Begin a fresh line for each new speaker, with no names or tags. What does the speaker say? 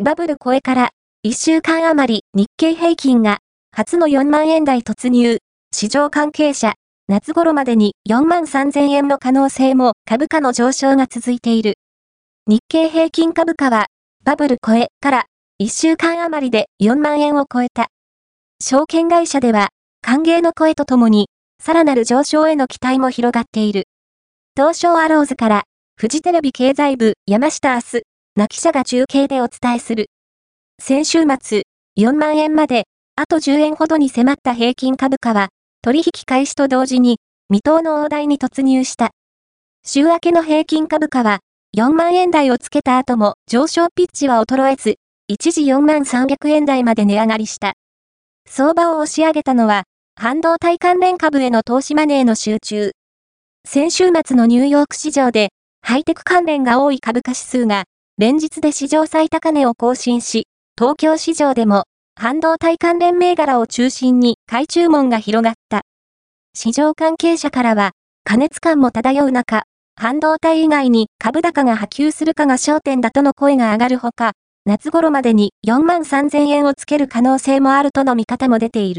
バブル超えから1週間余り日経平均が初の4万円台突入。市場関係者、夏頃までに4万3000円の可能性も株価の上昇が続いている。日経平均株価はバブル超えから1週間余りで4万円を超えた。証券会社では歓迎の声とともにさらなる上昇への期待も広がっている。東証アローズからフジテレビ経済部山下明日、な記者が中継でお伝えする。先週末、4万円まで、あと10円ほどに迫った平均株価は、取引開始と同時に、未踏の大台に突入した。週明けの平均株価は、4万円台をつけた後も上昇ピッチは衰えず、一時4万300円台まで値上がりした。相場を押し上げたのは、半導体関連株への投資マネーの集中。先週末のニューヨーク市場で、ハイテク関連が多い株価指数が、連日で史上最高値を更新し、東京市場でも、半導体関連銘柄を中心に買い注文が広がった。市場関係者からは、過熱感も漂う中、半導体以外に株高が波及するかが焦点だとの声が上がるほか、夏頃までに4万3000円をつける可能性もあるとの見方も出ている。